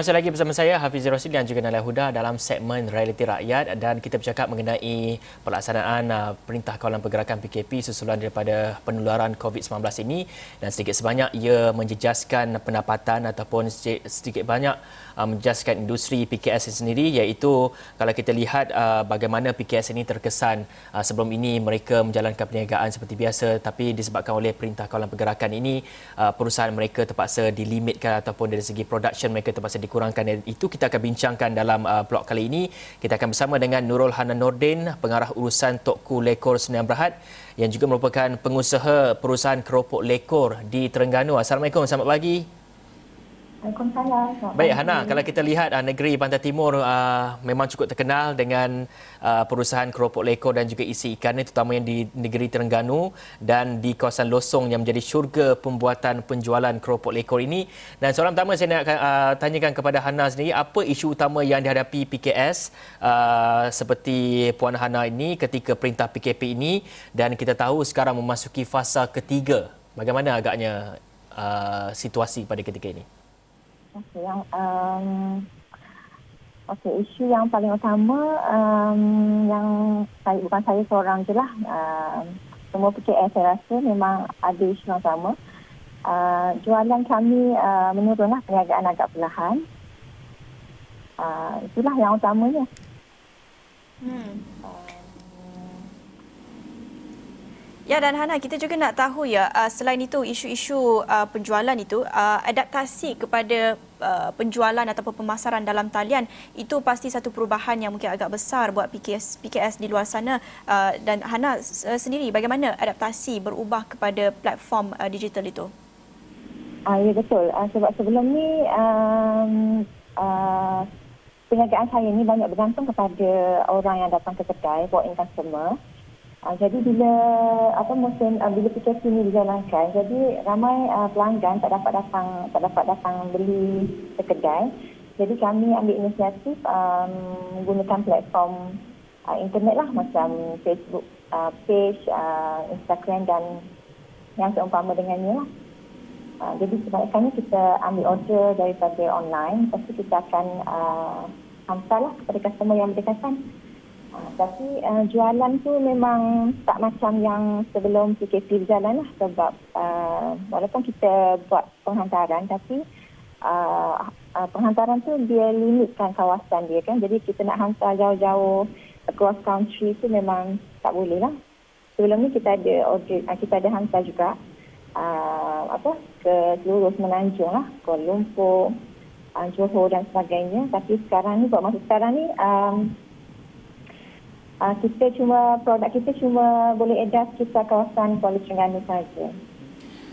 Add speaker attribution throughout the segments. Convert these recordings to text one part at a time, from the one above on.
Speaker 1: Masih lagi bersama saya Hafiz Rosid dan juga Nalia Huda dalam segmen Realiti Rakyat. Dan kita bercakap mengenai pelaksanaan uh, Perintah Kawalan Pergerakan PKP susulan daripada penularan COVID-19 ini. Dan sedikit sebanyak ia menjejaskan pendapatan ataupun sedikit banyak uh, menjejaskan industri PKS sendiri iaitu kalau kita lihat uh, bagaimana PKS ini terkesan sebelum ini mereka menjalankan perniagaan seperti biasa tapi disebabkan oleh Perintah Kawalan Pergerakan ini perusahaan mereka terpaksa dilimitkan ataupun dari segi production mereka terpaksa dikurangkan dan itu kita akan bincangkan dalam uh, blog kali ini. Kita akan bersama dengan Nurul Hanan Nordin, pengarah urusan Tokku Lekor Sdn Berhad yang juga merupakan pengusaha perusahaan keropok lekor di Terengganu. Assalamualaikum, selamat pagi.
Speaker 2: Waalaikumsalam.
Speaker 1: Baik Hana, kalau kita lihat uh, negeri Pantai Timur uh, memang cukup terkenal dengan uh, perusahaan keropok lekor dan juga isi ikan terutama yang di negeri Terengganu dan di kawasan Losong yang menjadi syurga pembuatan penjualan keropok lekor ini. Dan soalan pertama saya nak uh, tanyakan kepada Hana sendiri, apa isu utama yang dihadapi PKS uh, seperti Puan Hana ini ketika perintah PKP ini dan kita tahu sekarang memasuki fasa ketiga. Bagaimana agaknya uh, situasi pada ketika ini?
Speaker 2: Okay, yang um, okay, isu yang paling utama um, yang saya bukan saya seorang je lah. Um, semua PKS saya rasa memang ada isu yang sama. Uh, jualan kami uh, menurunlah perniagaan agak perlahan. Uh, itulah yang utamanya. Hmm.
Speaker 3: Ya dan Hana kita juga nak tahu ya uh, selain itu isu-isu uh, penjualan itu uh, adaptasi kepada uh, penjualan ataupun pemasaran dalam talian itu pasti satu perubahan yang mungkin agak besar buat PKS PKS di luar sana uh, dan Hana uh, sendiri bagaimana adaptasi berubah kepada platform uh, digital itu?
Speaker 2: Ah ya betul. Uh, sebab sebelum ni um, uh, perniagaan saya ni banyak bergantung kepada orang yang datang ke kedai buat in customer. Uh, jadi bila apa musim uh, bila PKP ini dijalankan, jadi ramai uh, pelanggan tak dapat datang tak dapat datang beli ke kedai. Jadi kami ambil inisiatif um, menggunakan platform uh, internet lah macam Facebook uh, page, uh, Instagram dan yang seumpama dengannya lah. Uh, jadi sebaiknya kita ambil order daripada online, lepas tu kita akan uh, hantarlah kepada customer yang berdekatan. Tapi uh, jualan tu memang tak macam yang sebelum PKP berjalan lah sebab uh, walaupun kita buat penghantaran tapi uh, uh, penghantaran tu dia limitkan kawasan dia kan. Jadi kita nak hantar jauh-jauh across country tu memang tak boleh lah. Sebelum ni kita ada order, uh, kita ada hantar juga uh, apa ke seluruh semenanjung lah. Kuala Lumpur, uh, Johor dan sebagainya. Tapi sekarang ni buat masa sekarang ni um, uh, kita cuma produk kita cuma boleh edar sekitar kawasan Kuala Terengganu saja.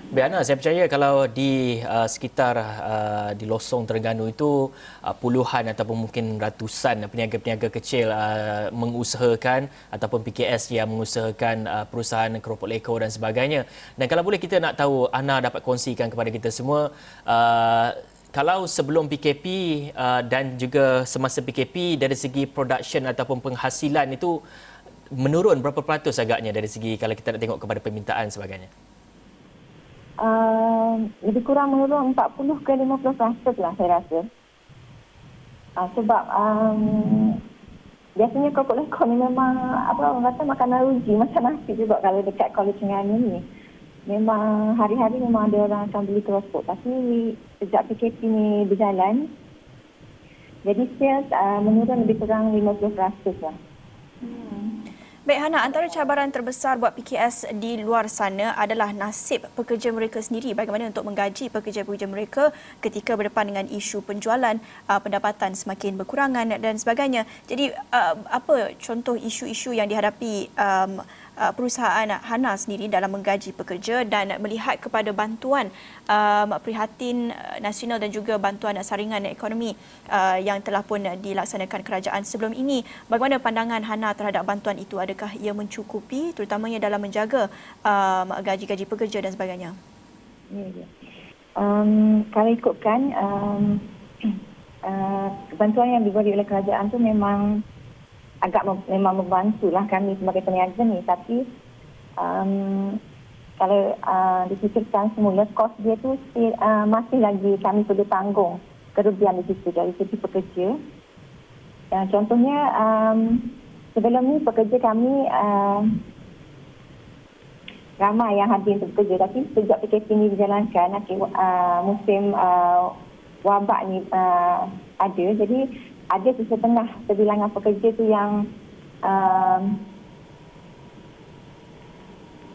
Speaker 1: Biana, saya percaya kalau di uh, sekitar uh, di Losong Terengganu itu uh, puluhan ataupun mungkin ratusan peniaga-peniaga kecil uh, mengusahakan ataupun PKS yang mengusahakan uh, perusahaan keropok lekor dan sebagainya. Dan kalau boleh kita nak tahu Ana dapat kongsikan kepada kita semua uh, kalau sebelum PKP uh, dan juga semasa PKP dari segi production ataupun penghasilan itu menurun berapa peratus agaknya dari segi kalau kita nak tengok kepada permintaan sebagainya?
Speaker 2: Uh, lebih kurang menurun 40 ke 50 peratus lah saya rasa. Uh, sebab um, biasanya keropok lekor ni memang apa orang kata makanan ruji macam nasi juga kalau dekat Kuala Terengganu ni memang hari-hari memang ada orang akan beli keropok. Tapi sejak PKP ni berjalan, jadi sales uh, menurun lebih kurang 50% lah.
Speaker 3: Hmm. Baik Hana, antara cabaran terbesar buat PKS di luar sana adalah nasib pekerja mereka sendiri. Bagaimana untuk menggaji pekerja-pekerja mereka ketika berdepan dengan isu penjualan, uh, pendapatan semakin berkurangan dan sebagainya. Jadi uh, apa contoh isu-isu yang dihadapi um, uh, perusahaan Hana sendiri dalam menggaji pekerja dan melihat kepada bantuan um, prihatin uh, nasional dan juga bantuan saringan ekonomi uh, yang telah pun dilaksanakan kerajaan sebelum ini. Bagaimana pandangan Hana terhadap bantuan itu? Adakah ia mencukupi terutamanya dalam menjaga um, gaji-gaji pekerja dan sebagainya?
Speaker 2: Ya, ya. Um, kalau ikutkan um, uh, bantuan yang diberi oleh kerajaan itu memang agak mem- memang membantulah kami sebagai peniaga ni. Tapi um, kalau uh, dipikirkan semula kos dia tu still, uh, masih lagi kami perlu tanggung kerugian di situ dari segi pekerja. Uh, contohnya um, sebelum ni pekerja kami uh, ramai yang hadir untuk bekerja. Tapi sejak PKP ini dijalankan okay, uh, musim uh, wabak ni uh, ada. Jadi ada setengah sebilangan pekerja tu yang uh,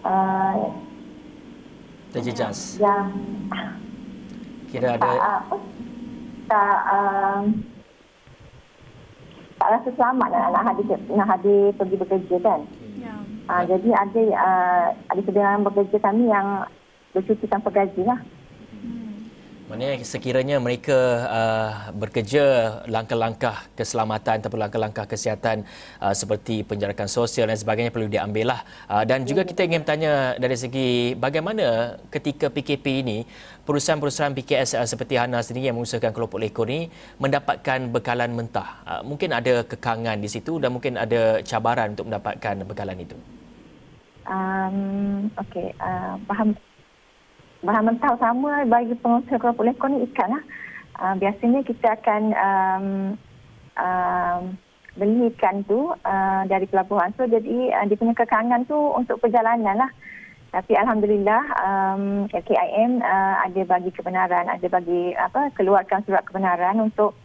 Speaker 2: uh,
Speaker 1: terjejas
Speaker 2: yang
Speaker 1: kira ada
Speaker 2: tak, uh, tak uh, tak rasa selamat nak, nak hadir nak hadir pergi bekerja kan
Speaker 3: Ya.
Speaker 2: Uh, jadi ada uh, ada sebilangan bekerja kami yang bercuti tanpa gaji lah.
Speaker 1: Maknanya sekiranya mereka uh, bekerja langkah-langkah keselamatan ataupun langkah-langkah kesihatan uh, seperti penjarakan sosial dan sebagainya perlu diambil lah. Uh, dan juga kita ingin bertanya dari segi bagaimana ketika PKP ini perusahaan-perusahaan PKS uh, seperti Hana sendiri yang mengusahakan kelompok lekor ini mendapatkan bekalan mentah. Uh, mungkin ada kekangan di situ dan mungkin ada cabaran untuk mendapatkan bekalan itu.
Speaker 2: Um, Okey, uh, faham bahan mentah utama bagi pengusaha kelompok lekor ni ikan lah. Uh, biasanya kita akan um, um, beli ikan tu uh, dari pelabuhan. So jadi uh, dia punya kekangan tu untuk perjalanan lah. Tapi Alhamdulillah um, KIM uh, ada bagi kebenaran, ada bagi apa keluarkan surat kebenaran untuk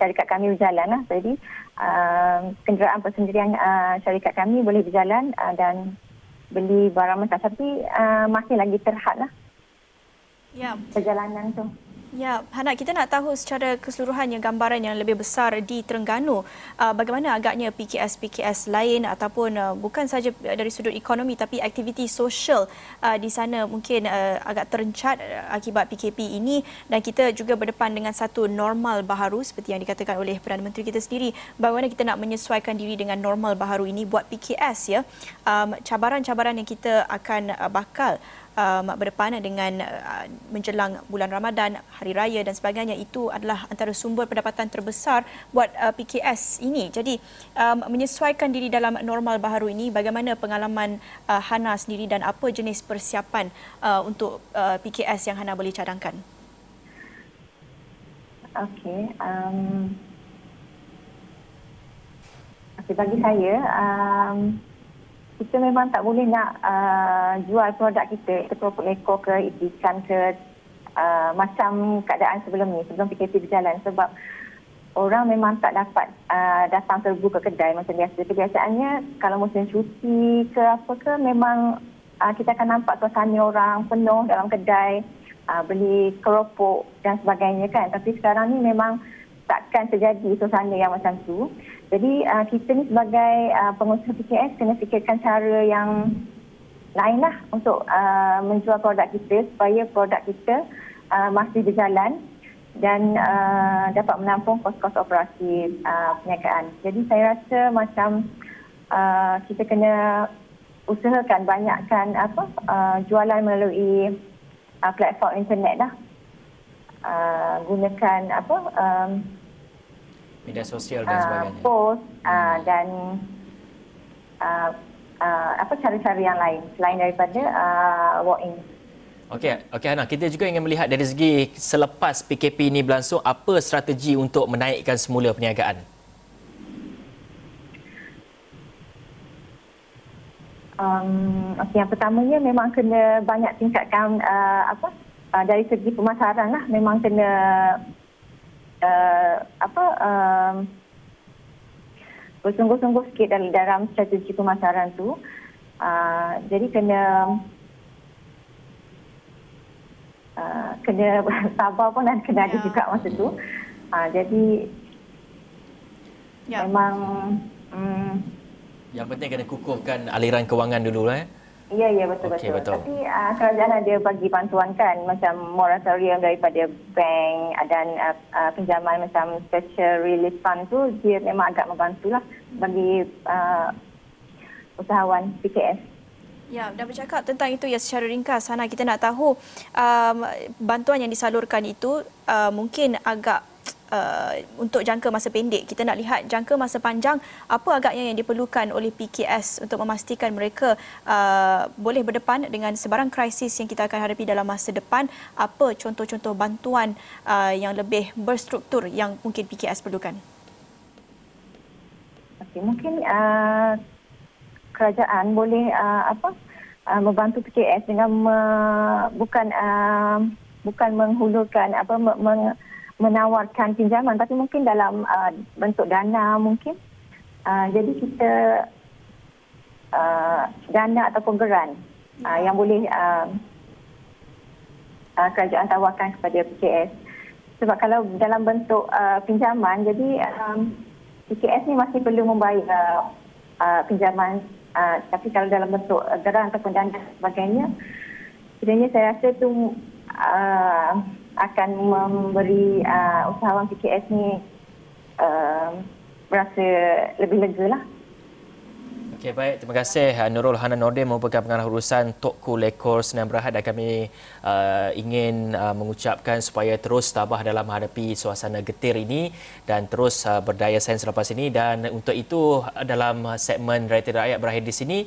Speaker 2: syarikat kami berjalan lah. Jadi uh, kenderaan persendirian uh, syarikat kami boleh berjalan uh, dan beli barang mentah. Tapi uh, masih lagi terhad lah
Speaker 3: Ya.
Speaker 2: perjalanan tu.
Speaker 3: Ya, Hana, kita nak tahu secara keseluruhannya gambaran yang lebih besar di Terengganu. Uh, bagaimana agaknya PKS-PKS lain ataupun uh, bukan saja dari sudut ekonomi tapi aktiviti sosial uh, di sana mungkin agak terencat akibat PKP ini dan kita juga berdepan dengan satu normal baharu seperti yang dikatakan oleh Perdana Menteri kita sendiri. Bagaimana kita nak menyesuaikan diri dengan normal baharu ini buat PKS ya. Cabaran-cabaran yang kita akan bakal um, berdepan dengan uh, menjelang bulan Ramadan, hari raya dan sebagainya itu adalah antara sumber pendapatan terbesar buat uh, PKS ini. Jadi um, menyesuaikan diri dalam normal baharu ini bagaimana pengalaman uh, Hana sendiri dan apa jenis persiapan uh, untuk uh, PKS yang Hana boleh cadangkan?
Speaker 2: Okey. Um, okay, bagi saya, um, kita memang tak boleh nak uh, jual produk kita, ke keropok lekor ke ikan ke uh, macam keadaan sebelum ni, sebelum PKP berjalan sebab orang memang tak dapat uh, datang serbu ke kedai macam biasa. Kebiasaannya kalau musim cuti ke apa ke memang uh, kita akan nampak suasana orang penuh dalam kedai, uh, beli keropok dan sebagainya kan. Tapi sekarang ni memang takkan terjadi suasana yang macam tu. Jadi uh, kita ni sebagai uh, pengusaha PKS kena fikirkan cara yang lain lah untuk uh, menjual produk kita supaya produk kita uh, masih berjalan dan uh, dapat menampung kos-kos operasi uh, perniagaan. Jadi saya rasa macam uh, kita kena usahakan banyakkan apa uh, jualan melalui uh, platform internet lah. Uh, gunakan apa um,
Speaker 1: media sosial dan
Speaker 2: uh,
Speaker 1: sebagainya.
Speaker 2: post uh, dan uh, uh, apa cara-cara yang lain selain daripada uh, walk in.
Speaker 1: Okey, okey Hana, kita juga ingin melihat dari segi selepas PKP ini berlangsung apa strategi untuk menaikkan semula perniagaan?
Speaker 2: Um, okay, yang pertamanya memang kena banyak tingkatkan uh, apa uh, dari segi pemasaran lah memang kena uh, apa um, bersungguh-sungguh sikit dalam, dalam strategi pemasaran tu. Uh, jadi kena uh, kena sabar pun dan kena ada
Speaker 3: Ya.
Speaker 2: juga masa tu. Uh, jadi
Speaker 3: Ya.
Speaker 2: memang um,
Speaker 1: Yang penting kena kukuhkan aliran kewangan dulu eh.
Speaker 2: Ya, ya betul
Speaker 1: Okey,
Speaker 2: betul.
Speaker 1: betul.
Speaker 2: Tapi uh, kerajaan ada bagi bantuan kan macam moratorium daripada bank dan uh, uh, pinjaman macam special relief fund tu dia memang agak membantulah bagi uh, usahawan PKS.
Speaker 3: Ya, dah bercakap tentang itu ya secara ringkas. Hana, kita nak tahu um, bantuan yang disalurkan itu uh, mungkin agak uh, untuk jangka masa pendek. Kita nak lihat jangka masa panjang apa agaknya yang diperlukan oleh PKS untuk memastikan mereka uh, boleh berdepan dengan sebarang krisis yang kita akan hadapi dalam masa depan. Apa contoh-contoh bantuan uh, yang lebih berstruktur yang mungkin PKS perlukan?
Speaker 2: Okay, mungkin uh, kerajaan boleh uh, apa uh, membantu PKS dengan uh, bukan uh, bukan menghulurkan apa meng, menawarkan pinjaman tapi mungkin dalam uh, bentuk dana mungkin. Uh, jadi kita uh, dana ataupun geran uh, yang boleh uh, uh, kerajaan tawarkan kepada PKS sebab kalau dalam bentuk uh, pinjaman jadi um, PKS ni masih perlu membayar uh, uh, pinjaman uh, tapi kalau dalam bentuk uh, geran ataupun dana sebagainya sebenarnya saya rasa tu uh, akan memberi uh, usahawan PKS ni uh, berasa lebih lega lah.
Speaker 1: Okey baik, terima kasih uh, Nurul Hanan Nordin merupakan pengarah urusan Tokku Lekor Senang Berhad dan kami uh, ingin uh, mengucapkan supaya terus tabah dalam menghadapi suasana getir ini dan terus uh, berdaya sains selepas ini dan untuk itu dalam segmen Realiti Rakyat berakhir di sini.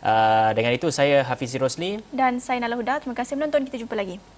Speaker 1: Uh, dengan itu saya Hafiz Rosli
Speaker 3: dan saya Nala Huda. Terima kasih menonton. Kita jumpa lagi.